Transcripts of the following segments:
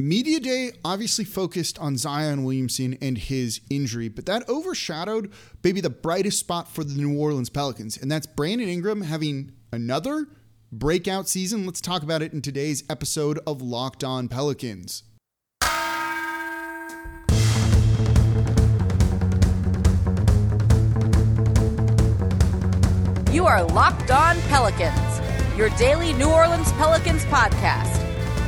Media Day obviously focused on Zion Williamson and his injury, but that overshadowed maybe the brightest spot for the New Orleans Pelicans, and that's Brandon Ingram having another breakout season. Let's talk about it in today's episode of Locked On Pelicans. You are Locked On Pelicans, your daily New Orleans Pelicans podcast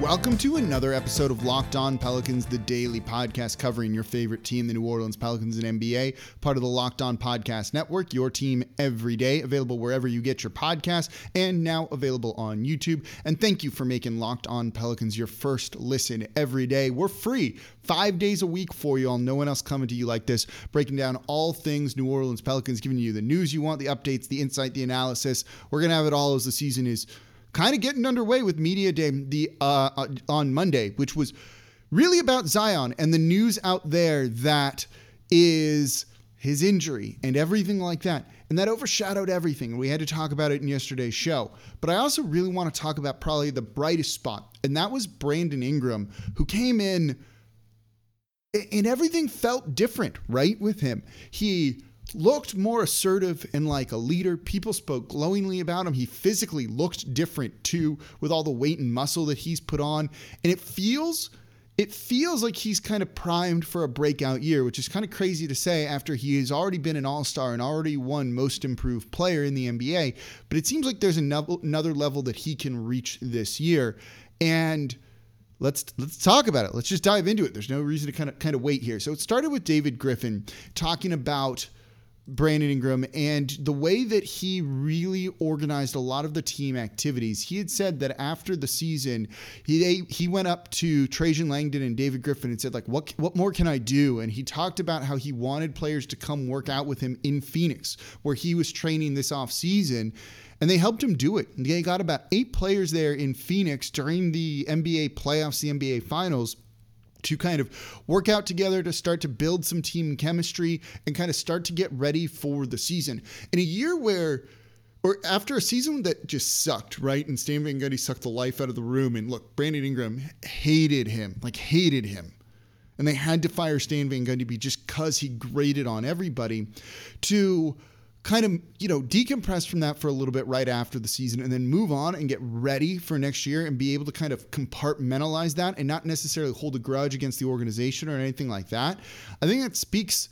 Welcome to another episode of Locked On Pelicans, the daily podcast covering your favorite team, the New Orleans Pelicans and NBA, part of the Locked On Podcast Network, your team every day, available wherever you get your podcasts and now available on YouTube. And thank you for making Locked On Pelicans your first listen every day. We're free five days a week for you all. No one else coming to you like this, breaking down all things New Orleans Pelicans, giving you the news you want, the updates, the insight, the analysis. We're going to have it all as the season is kind of getting underway with media day the uh, uh, on Monday, which was really about Zion and the news out there that is his injury and everything like that. And that overshadowed everything. We had to talk about it in yesterday's show. But I also really want to talk about probably the brightest spot, and that was Brandon Ingram, who came in and everything felt different, right, with him. He looked more assertive and like a leader. People spoke glowingly about him. He physically looked different too, with all the weight and muscle that he's put on. And it feels it feels like he's kind of primed for a breakout year, which is kind of crazy to say after he has already been an all star and already won most improved player in the NBA. But it seems like there's another level that he can reach this year. And let's let's talk about it. Let's just dive into it. There's no reason to kind of kind of wait here. So it started with David Griffin talking about Brandon Ingram and the way that he really organized a lot of the team activities. He had said that after the season, he they, he went up to Trajan Langdon and David Griffin and said like, "What what more can I do?" And he talked about how he wanted players to come work out with him in Phoenix, where he was training this off season. And they helped him do it. They got about eight players there in Phoenix during the NBA playoffs, the NBA finals to kind of work out together to start to build some team chemistry and kind of start to get ready for the season. In a year where or after a season that just sucked, right? And Stan Van Gundy sucked the life out of the room. And look, Brandon Ingram hated him, like hated him. And they had to fire Stan Van Gundy just because he graded on everybody. To kind of you know decompress from that for a little bit right after the season and then move on and get ready for next year and be able to kind of compartmentalize that and not necessarily hold a grudge against the organization or anything like that. I think that speaks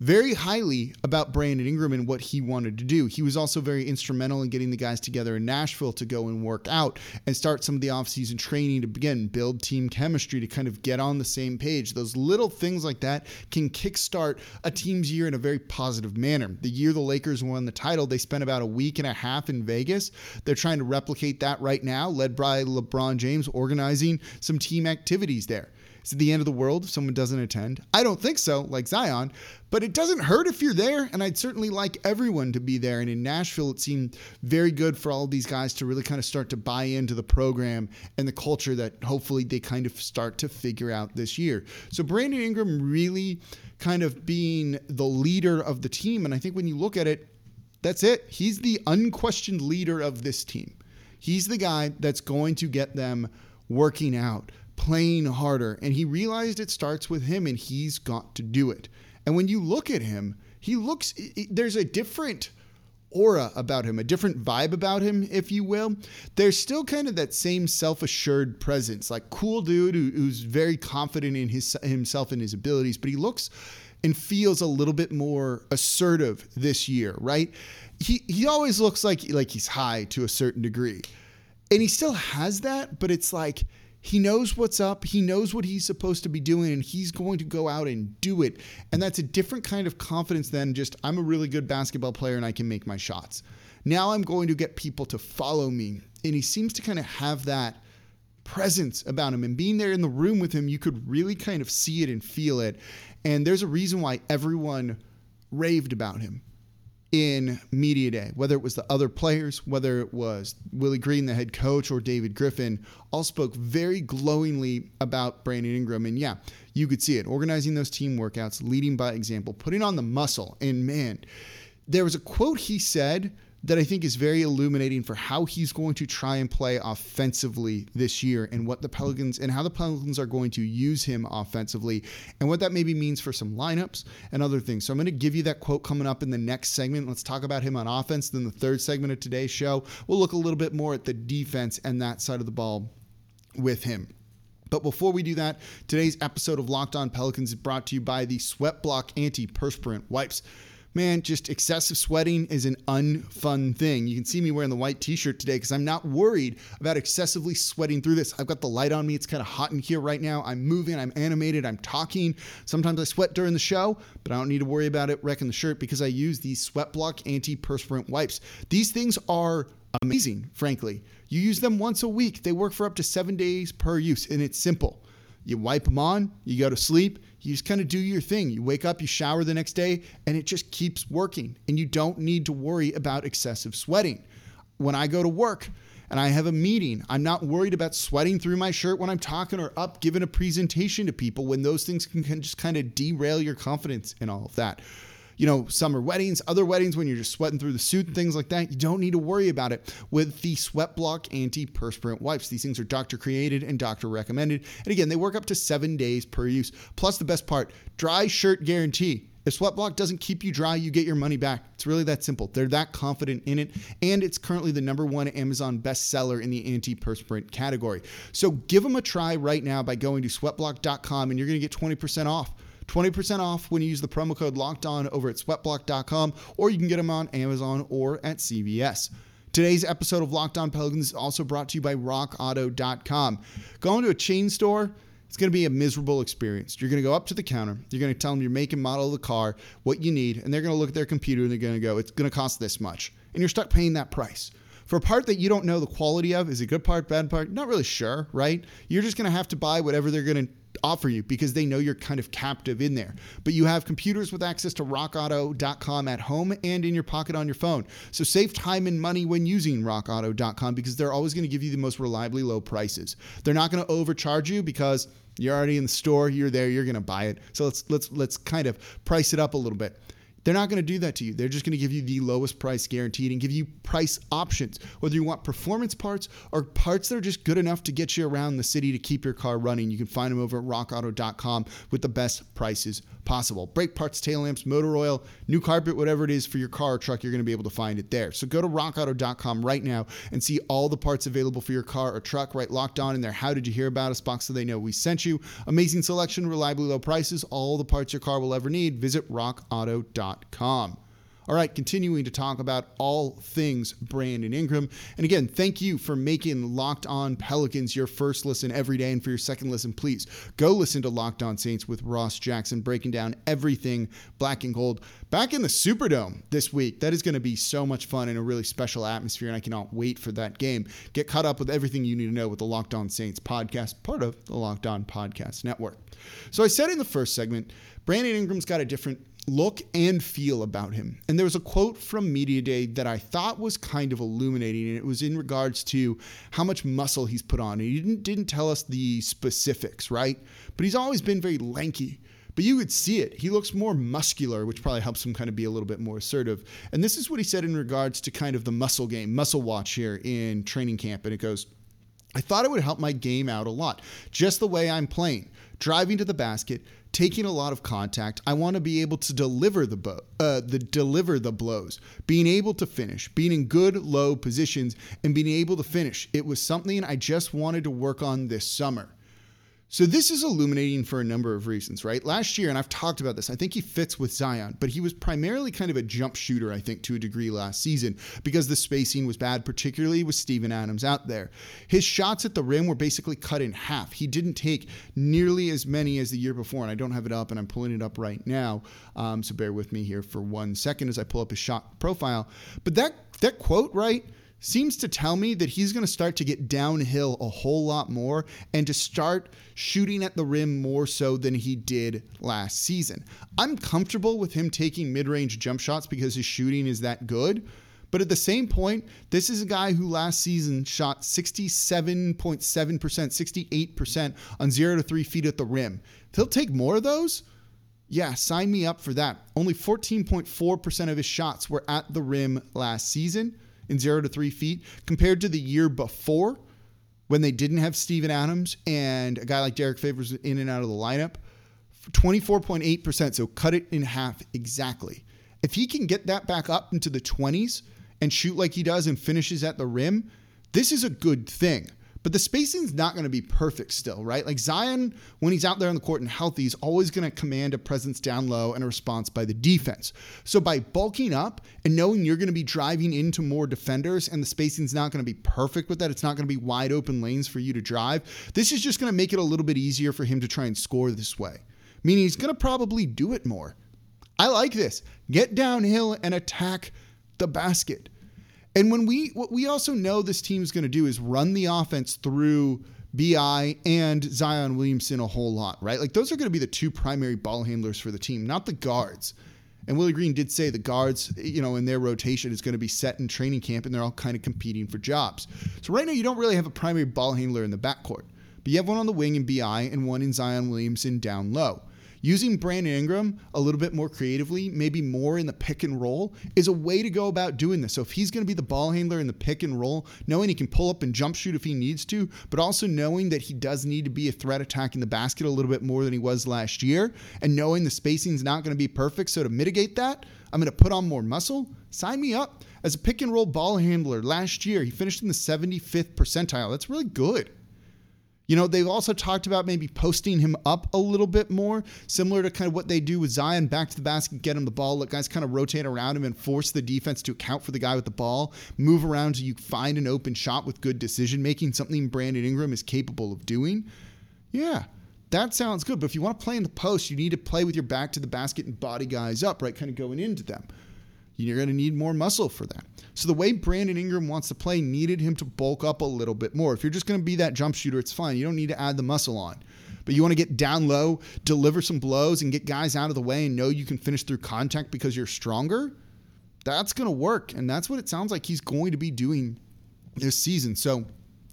very highly about Brandon Ingram and what he wanted to do. He was also very instrumental in getting the guys together in Nashville to go and work out and start some of the offseason training to begin build team chemistry to kind of get on the same page. Those little things like that can kickstart a team's year in a very positive manner. The year the Lakers won the title, they spent about a week and a half in Vegas. They're trying to replicate that right now, led by LeBron James organizing some team activities there. Is it the end of the world if someone doesn't attend? I don't think so, like Zion, but it doesn't hurt if you're there. And I'd certainly like everyone to be there. And in Nashville, it seemed very good for all these guys to really kind of start to buy into the program and the culture that hopefully they kind of start to figure out this year. So Brandon Ingram really kind of being the leader of the team. And I think when you look at it, that's it. He's the unquestioned leader of this team. He's the guy that's going to get them working out playing harder. And he realized it starts with him and he's got to do it. And when you look at him, he looks, there's a different aura about him, a different vibe about him, if you will. There's still kind of that same self-assured presence, like cool dude who, who's very confident in his himself and his abilities, but he looks and feels a little bit more assertive this year, right? He he always looks like like he's high to a certain degree. And he still has that, but it's like he knows what's up. He knows what he's supposed to be doing, and he's going to go out and do it. And that's a different kind of confidence than just, I'm a really good basketball player and I can make my shots. Now I'm going to get people to follow me. And he seems to kind of have that presence about him. And being there in the room with him, you could really kind of see it and feel it. And there's a reason why everyone raved about him. In media day, whether it was the other players, whether it was Willie Green, the head coach, or David Griffin, all spoke very glowingly about Brandon Ingram. And yeah, you could see it organizing those team workouts, leading by example, putting on the muscle. And man, there was a quote he said that I think is very illuminating for how he's going to try and play offensively this year and what the Pelicans and how the Pelicans are going to use him offensively and what that maybe means for some lineups and other things. So I'm going to give you that quote coming up in the next segment. Let's talk about him on offense. Then the third segment of today's show, we'll look a little bit more at the defense and that side of the ball with him. But before we do that, today's episode of Locked On Pelicans is brought to you by the Sweat Block Anti Perspirant Wipes man, just excessive sweating is an unfun thing. You can see me wearing the white t shirt today because I'm not worried about excessively sweating through this. I've got the light on me. It's kind of hot in here right now. I'm moving, I'm animated, I'm talking. Sometimes I sweat during the show, but I don't need to worry about it wrecking the shirt because I use these Sweat Block antiperspirant wipes. These things are amazing, frankly. You use them once a week, they work for up to seven days per use, and it's simple. You wipe them on, you go to sleep, you just kind of do your thing. You wake up, you shower the next day, and it just keeps working. And you don't need to worry about excessive sweating. When I go to work and I have a meeting, I'm not worried about sweating through my shirt when I'm talking or up giving a presentation to people when those things can, can just kind of derail your confidence and all of that you know, summer weddings, other weddings when you're just sweating through the suit and things like that. You don't need to worry about it with the Sweat Block antiperspirant wipes. These things are doctor created and doctor recommended. And again, they work up to seven days per use. Plus, the best part dry shirt guarantee. If Sweatblock doesn't keep you dry, you get your money back. It's really that simple. They're that confident in it, and it's currently the number one Amazon bestseller in the antiperspirant category. So give them a try right now by going to sweatblock.com, and you're going to get 20% off. 20% off when you use the promo code locked on over at sweatblock.com, or you can get them on Amazon or at CVS. Today's episode of Locked On Pelicans is also brought to you by rockauto.com. Going to a chain store, it's going to be a miserable experience. You're going to go up to the counter, you're going to tell them your make and model of the car, what you need, and they're going to look at their computer and they're going to go, it's going to cost this much. And you're stuck paying that price. For a part that you don't know the quality of, is it good part, bad part? Not really sure, right? You're just going to have to buy whatever they're going to offer you because they know you're kind of captive in there. But you have computers with access to rockauto.com at home and in your pocket on your phone. So save time and money when using rockauto.com because they're always going to give you the most reliably low prices. They're not going to overcharge you because you're already in the store, you're there, you're going to buy it. So let's let's let's kind of price it up a little bit. They're not going to do that to you. They're just going to give you the lowest price guaranteed and give you price options, whether you want performance parts or parts that are just good enough to get you around the city to keep your car running. You can find them over at rockauto.com with the best prices possible. Brake parts, tail lamps, motor oil, new carpet, whatever it is for your car or truck, you're going to be able to find it there. So go to rockauto.com right now and see all the parts available for your car or truck right locked on in there. How did you hear about us box so they know we sent you? Amazing selection, reliably low prices, all the parts your car will ever need. Visit rockauto.com. All right, continuing to talk about all things Brandon Ingram. And again, thank you for making Locked On Pelicans your first listen every day. And for your second listen, please go listen to Locked On Saints with Ross Jackson, breaking down everything black and gold. Back in the Superdome this week. That is going to be so much fun and a really special atmosphere. And I cannot wait for that game. Get caught up with everything you need to know with the Locked On Saints podcast, part of the Locked On Podcast Network. So I said in the first segment, Brandon Ingram's got a different look and feel about him. And there was a quote from Media Day that I thought was kind of illuminating, and it was in regards to how much muscle he's put on. And he didn't, didn't tell us the specifics, right? But he's always been very lanky. But you could see it. He looks more muscular, which probably helps him kind of be a little bit more assertive. And this is what he said in regards to kind of the muscle game, muscle watch here in training camp. And it goes, I thought it would help my game out a lot, just the way I'm playing. Driving to the basket, taking a lot of contact. I want to be able to deliver the bo- uh, the deliver the blows, being able to finish, being in good low positions, and being able to finish. It was something I just wanted to work on this summer. So this is illuminating for a number of reasons, right? Last year, and I've talked about this, I think he fits with Zion, but he was primarily kind of a jump shooter, I think, to a degree last season because the spacing was bad, particularly with Steven Adams out there. His shots at the rim were basically cut in half. He didn't take nearly as many as the year before, and I don't have it up, and I'm pulling it up right now. Um, so bear with me here for one second as I pull up his shot profile. But that that quote, right? Seems to tell me that he's going to start to get downhill a whole lot more and to start shooting at the rim more so than he did last season. I'm comfortable with him taking mid range jump shots because his shooting is that good. But at the same point, this is a guy who last season shot 67.7%, 68% on zero to three feet at the rim. He'll take more of those, yeah, sign me up for that. Only 14.4% of his shots were at the rim last season in zero to three feet compared to the year before when they didn't have Steven Adams and a guy like Derrick Favors in and out of the lineup. 24.8%, so cut it in half exactly. If he can get that back up into the 20s and shoot like he does and finishes at the rim, this is a good thing. But the spacing's not going to be perfect still, right? Like Zion, when he's out there on the court and healthy, he's always going to command a presence down low and a response by the defense. So by bulking up and knowing you're going to be driving into more defenders and the spacing's not going to be perfect with that, it's not going to be wide open lanes for you to drive. This is just going to make it a little bit easier for him to try and score this way. Meaning he's going to probably do it more. I like this. Get downhill and attack the basket. And when we what we also know this team's going to do is run the offense through BI and Zion Williamson a whole lot, right? Like those are going to be the two primary ball handlers for the team, not the guards. And Willie Green did say the guards, you know, in their rotation is going to be set in training camp and they're all kind of competing for jobs. So right now you don't really have a primary ball handler in the backcourt, but you have one on the wing in BI and one in Zion Williamson down low. Using Brandon Ingram a little bit more creatively, maybe more in the pick and roll, is a way to go about doing this. So if he's going to be the ball handler in the pick and roll, knowing he can pull up and jump shoot if he needs to, but also knowing that he does need to be a threat attacking the basket a little bit more than he was last year, and knowing the spacing's not going to be perfect. So to mitigate that, I'm going to put on more muscle. Sign me up. As a pick and roll ball handler last year, he finished in the 75th percentile. That's really good. You know, they've also talked about maybe posting him up a little bit more, similar to kind of what they do with Zion back to the basket, get him the ball, let guys kind of rotate around him and force the defense to account for the guy with the ball, move around so you find an open shot with good decision making, something Brandon Ingram is capable of doing. Yeah, that sounds good. But if you want to play in the post, you need to play with your back to the basket and body guys up, right? Kind of going into them. You're going to need more muscle for that. So the way Brandon Ingram wants to play needed him to bulk up a little bit more. If you're just going to be that jump shooter, it's fine. You don't need to add the muscle on. But you want to get down low, deliver some blows, and get guys out of the way and know you can finish through contact because you're stronger. That's going to work. And that's what it sounds like he's going to be doing this season. So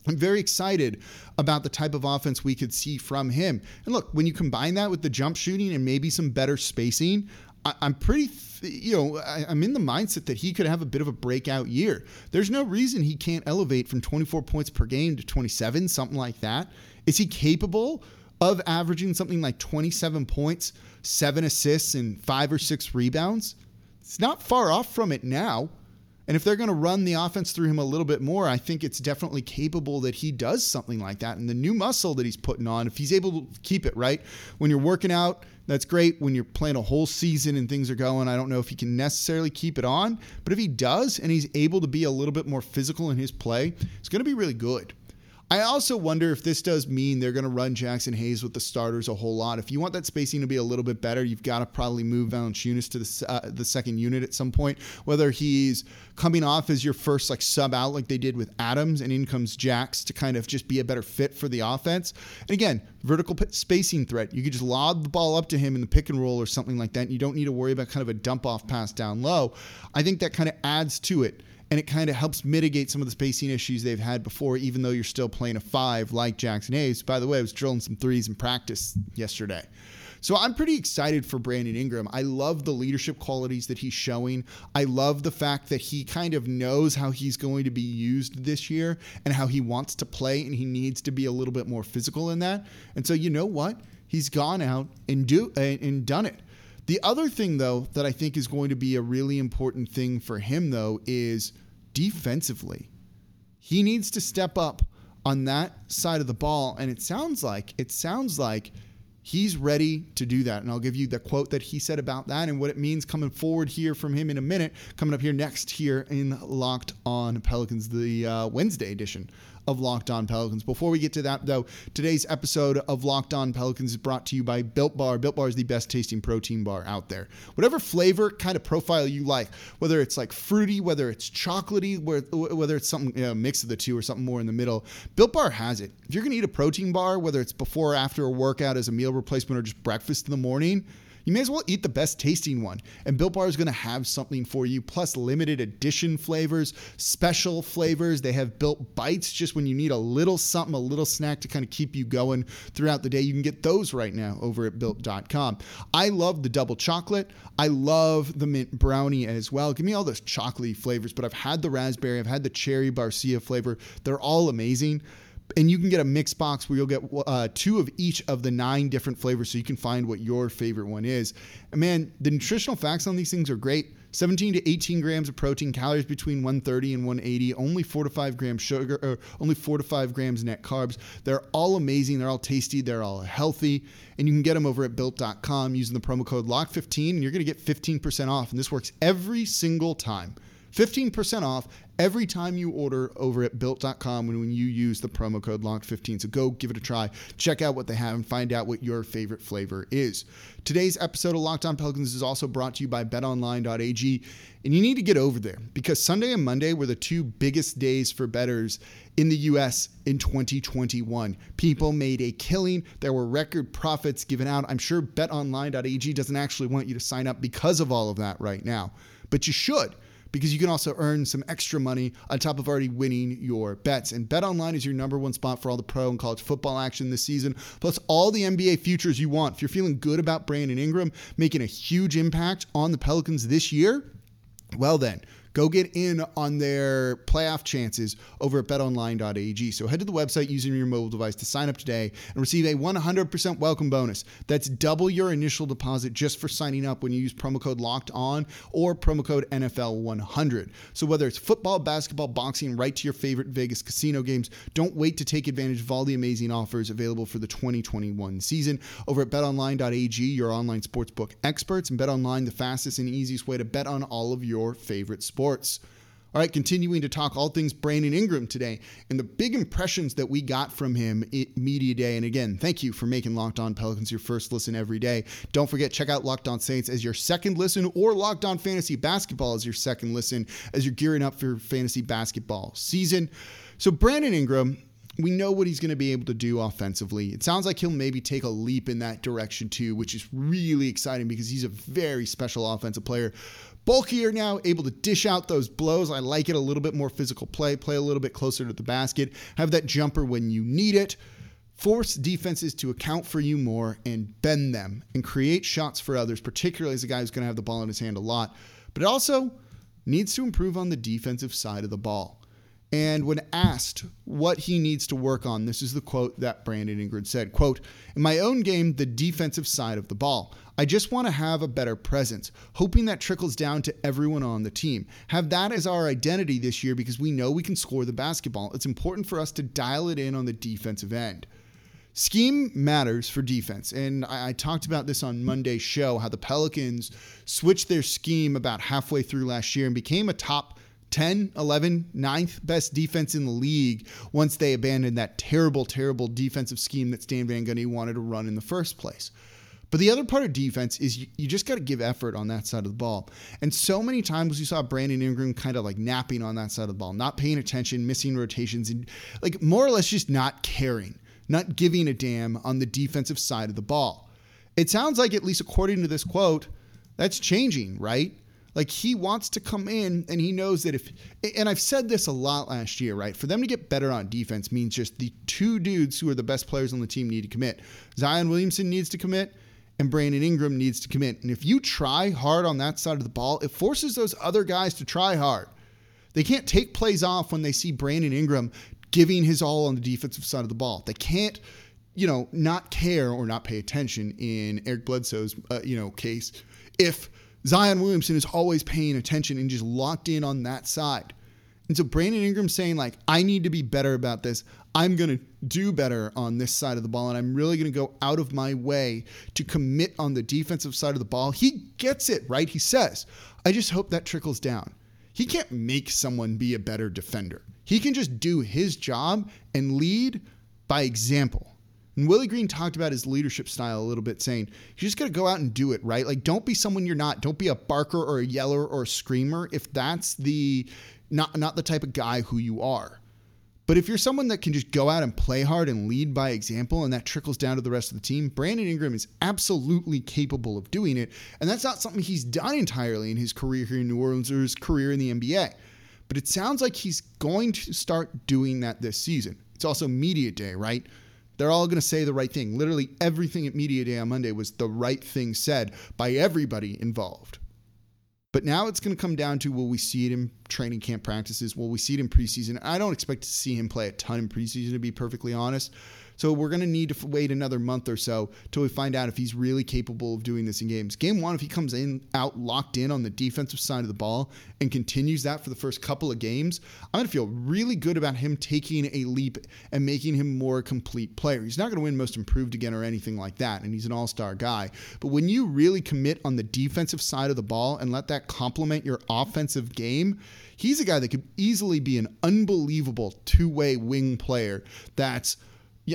I'm very excited about the type of offense we could see from him. And look, when you combine that with the jump shooting and maybe some better spacing, I, am pretty, you know, I, I'm in the mindset that he could have a bit of a breakout year. There's no reason he can't elevate from 24 points per game to 27, something like that. Is he capable of averaging something like 27 points, seven assists, and five or six rebounds? It's not far off from it now. And if they're going to run the offense through him a little bit more, I think it's definitely capable that he does something like that. And the new muscle that he's putting on, if he's able to keep it right, when you're working out, that's great. When you're playing a whole season and things are going, I don't know if he can necessarily keep it on. But if he does and he's able to be a little bit more physical in his play, it's going to be really good. I also wonder if this does mean they're going to run Jaxson Hayes with the starters a whole lot. If you want that spacing to be a little bit better, you've got to probably move Valanciunas to the uh, the second unit at some point. Whether he's coming off as your first like sub out like they did with Adams, and in comes Jax to kind of just be a better fit for the offense. And again, vertical p- spacing threat. You could just lob the ball up to him in the pick and roll or something like that. And you don't need to worry about kind of a dump off pass down low. I think that kind of adds to it and it kind of helps mitigate some of the spacing issues they've had before, even though you're still playing a five like Jaxson Hayes. By the way, I was drilling some threes in practice yesterday. So I'm pretty excited for Brandon Ingram. I love the leadership qualities that he's showing. I love the fact that he kind of knows how he's going to be used this year and how he wants to play, and he needs to be a little bit more physical in that. And so, you know what? He's gone out and do and done it. The other thing, though, that I think is going to be a really important thing for him, though, is defensively. He needs to step up on that side of the ball, and it sounds like it sounds like he's ready to do that. And I'll give you the quote that he said about that and what it means coming forward here from him in a minute. Coming up here next here in Locked On Pelicans, the uh, Wednesday edition of Locked On Pelicans. Before we get to that, though, today's episode of Locked On Pelicans is brought to you by Built Bar. Built Bar is the best tasting protein bar out there. Whatever flavor kind of profile you like, whether it's like fruity, whether it's chocolatey, whether it's something you know, mix of the two or something more in the middle, Built Bar has it. If you're going to eat a protein bar, whether it's before or after a workout as a meal replacement or just breakfast in the morning, you may as well eat the best tasting one. And Built Bar is going to have something for you, plus limited edition flavors, special flavors. They have Built Bites just when you need a little something, a little snack to kind of keep you going throughout the day. You can get those right now over at built.com. I love the double chocolate. I love the mint brownie as well. Give me all those chocolatey flavors, but I've had the raspberry, I've had the cherry barcia flavor. They're all amazing and you can get a mix box where you'll get uh, two of each of the nine different flavors so you can find what your favorite one is. And man, the nutritional facts on these things are great. 17 to 18 grams of protein, calories between 130 and 180, only 4 to 5 grams sugar, or only 4 to 5 grams net carbs. They're all amazing. They're all tasty. They're all healthy. And you can get them over at built.com using the promo code LOCK15, and you're going to get 15% off. And this works every single time. 15% off every time you order over at built.com when, when you use the promo code LOCKED15. So go give it a try, check out what they have, and find out what your favorite flavor is. Today's episode of Locked On Pelicans is also brought to you by betonline.ag. And you need to get over there because Sunday and Monday were the two biggest days for bettors in the US in 2021. People made a killing. There were record profits given out. I'm sure betonline.ag doesn't actually want you to sign up because of all of that right now, but you should because you can also earn some extra money on top of already winning your bets. And BetOnline is your number one spot for all the pro and college football action this season, plus all the NBA futures you want. If you're feeling good about Brandon Ingram making a huge impact on the Pelicans this year, well then, Go get in on their playoff chances over at betonline.ag. So head to the website using your mobile device to sign up today and receive a 100% welcome bonus. That's double your initial deposit just for signing up when you use promo code locked on or promo code NFL100. So whether it's football, basketball, boxing, right to your favorite Vegas casino games, don't wait to take advantage of all the amazing offers available for the 2021 season over at betonline.ag, your online sportsbook experts, and betonline, the fastest and easiest way to bet on all of your favorite sports sports. All right, continuing to talk all things Brandon Ingram today and the big impressions that we got from him at Media Day. And again, thank you for making Locked On Pelicans your first listen every day. Don't forget, check out Locked On Saints as your second listen or Locked On Fantasy Basketball as your second listen as you're gearing up for fantasy basketball season. So, Brandon Ingram, we know what he's going to be able to do offensively. It sounds like he'll maybe take a leap in that direction too, which is really exciting because he's a very special offensive player bulkier now, able to dish out those blows. I like it a little bit more physical play, play a little bit closer to the basket, have that jumper when you need it. Force defenses to account for you more and bend them and create shots for others, particularly as a guy who's going to have the ball in his hand a lot. But it also needs to improve on the defensive side of the ball. And when asked what he needs to work on, this is the quote that Brandon Ingram said, quote, In my own game, the defensive side of the ball. I just want to have a better presence, hoping that trickles down to everyone on the team. Have that as our identity this year because we know we can score the basketball. It's important for us to dial it in on the defensive end. Scheme matters for defense. And I, I, talked about this on Monday's show how the Pelicans switched their scheme about halfway through last year and became a top 10, 11, ninth best defense in the league once they abandoned that terrible, terrible defensive scheme that Stan Van Gundy wanted to run in the first place. But the other part of defense is you, you just got to give effort on that side of the ball. And so many times you saw Brandon Ingram kind of like napping on that side of the ball, not paying attention, missing rotations, and like more or less just not caring, not giving a damn on the defensive side of the ball. It sounds like, at least according to this quote, that's changing, right? Like he wants to come in and he knows that if, and I've said this a lot last year, right? For them to get better on defense means just the two dudes who are the best players on the team need to commit. Zion Williamson needs to commit and Brandon Ingram needs to commit. And if you try hard on that side of the ball, it forces those other guys to try hard. They can't take plays off when they see Brandon Ingram giving his all on the defensive side of the ball. They can't, you know, not care or not pay attention in Eric Bledsoe's, uh, you know, case if Zion Williamson is always paying attention and just locked in on that side. And so Brandon Ingram saying like, I need to be better about this. I'm going to do better on this side of the ball, and I'm really going to go out of my way to commit on the defensive side of the ball. He gets it, right? He says, I just hope that trickles down. He can't make someone be a better defender. He can just do his job and lead by example. And Willie Green talked about his leadership style a little bit, saying, you just got to go out and do it, right? Like, don't be someone you're not. Don't be a barker or a yeller or a screamer if that's the not, not the type of guy who you are. But if you're someone that can just go out and play hard and lead by example, and that trickles down to the rest of the team, Brandon Ingram is absolutely capable of doing it. And that's not something he's done entirely in his career here in New Orleans or his career in the NBA. But it sounds like he's going to start doing that this season. It's also media day, right? They're all going to say the right thing. Literally everything at media day on Monday was the right thing said by everybody involved. But now it's going to come down to will we see it in training camp practices? Will we see it in preseason? I don't expect to see him play a ton in preseason, to be perfectly honest. So we're going to need to wait another month or so till we find out if he's really capable of doing this in games. Game one, if he comes in out locked in on the defensive side of the ball and continues that for the first couple of games, I'm going to feel really good about him taking a leap and making him more complete player. He's not going to win most improved again or anything like that, and he's an all star guy. But when you really commit on the defensive side of the ball and let that complement your offensive game, he's a guy that could easily be an unbelievable two way wing player that's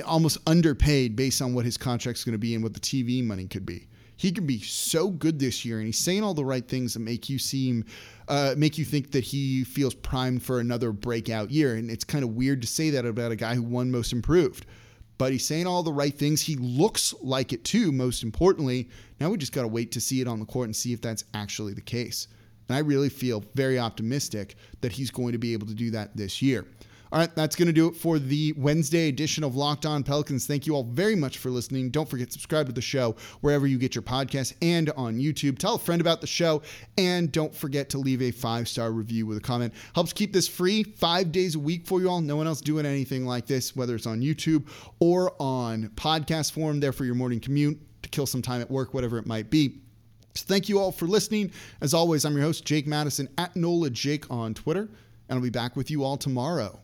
almost underpaid based on what his contract's going to be and what the TV money could be. He can be so good this year, and he's saying all the right things that make you seem, uh, make you think that he feels primed for another breakout year. And it's kind of weird to say that about a guy who won Most Improved, but he's saying all the right things. He looks like it too. Most importantly, now we just got to wait to see it on the court and see if that's actually the case. And I really feel very optimistic that he's going to be able to do that this year. All right, that's going to do it for the Wednesday edition of Locked On Pelicans. Thank you all very much for listening. Don't forget to subscribe to the show wherever you get your podcasts and on YouTube. Tell a friend about the show, and don't forget to leave a five star review with a comment. Helps keep this free five days a week for you all. No one else doing anything like this, whether it's on YouTube or on podcast form. There for your morning commute to kill some time at work, whatever it might be. So thank you all for listening. As always, I'm your host, Jake Madison at NOLA Jake on Twitter, and I'll be back with you all tomorrow.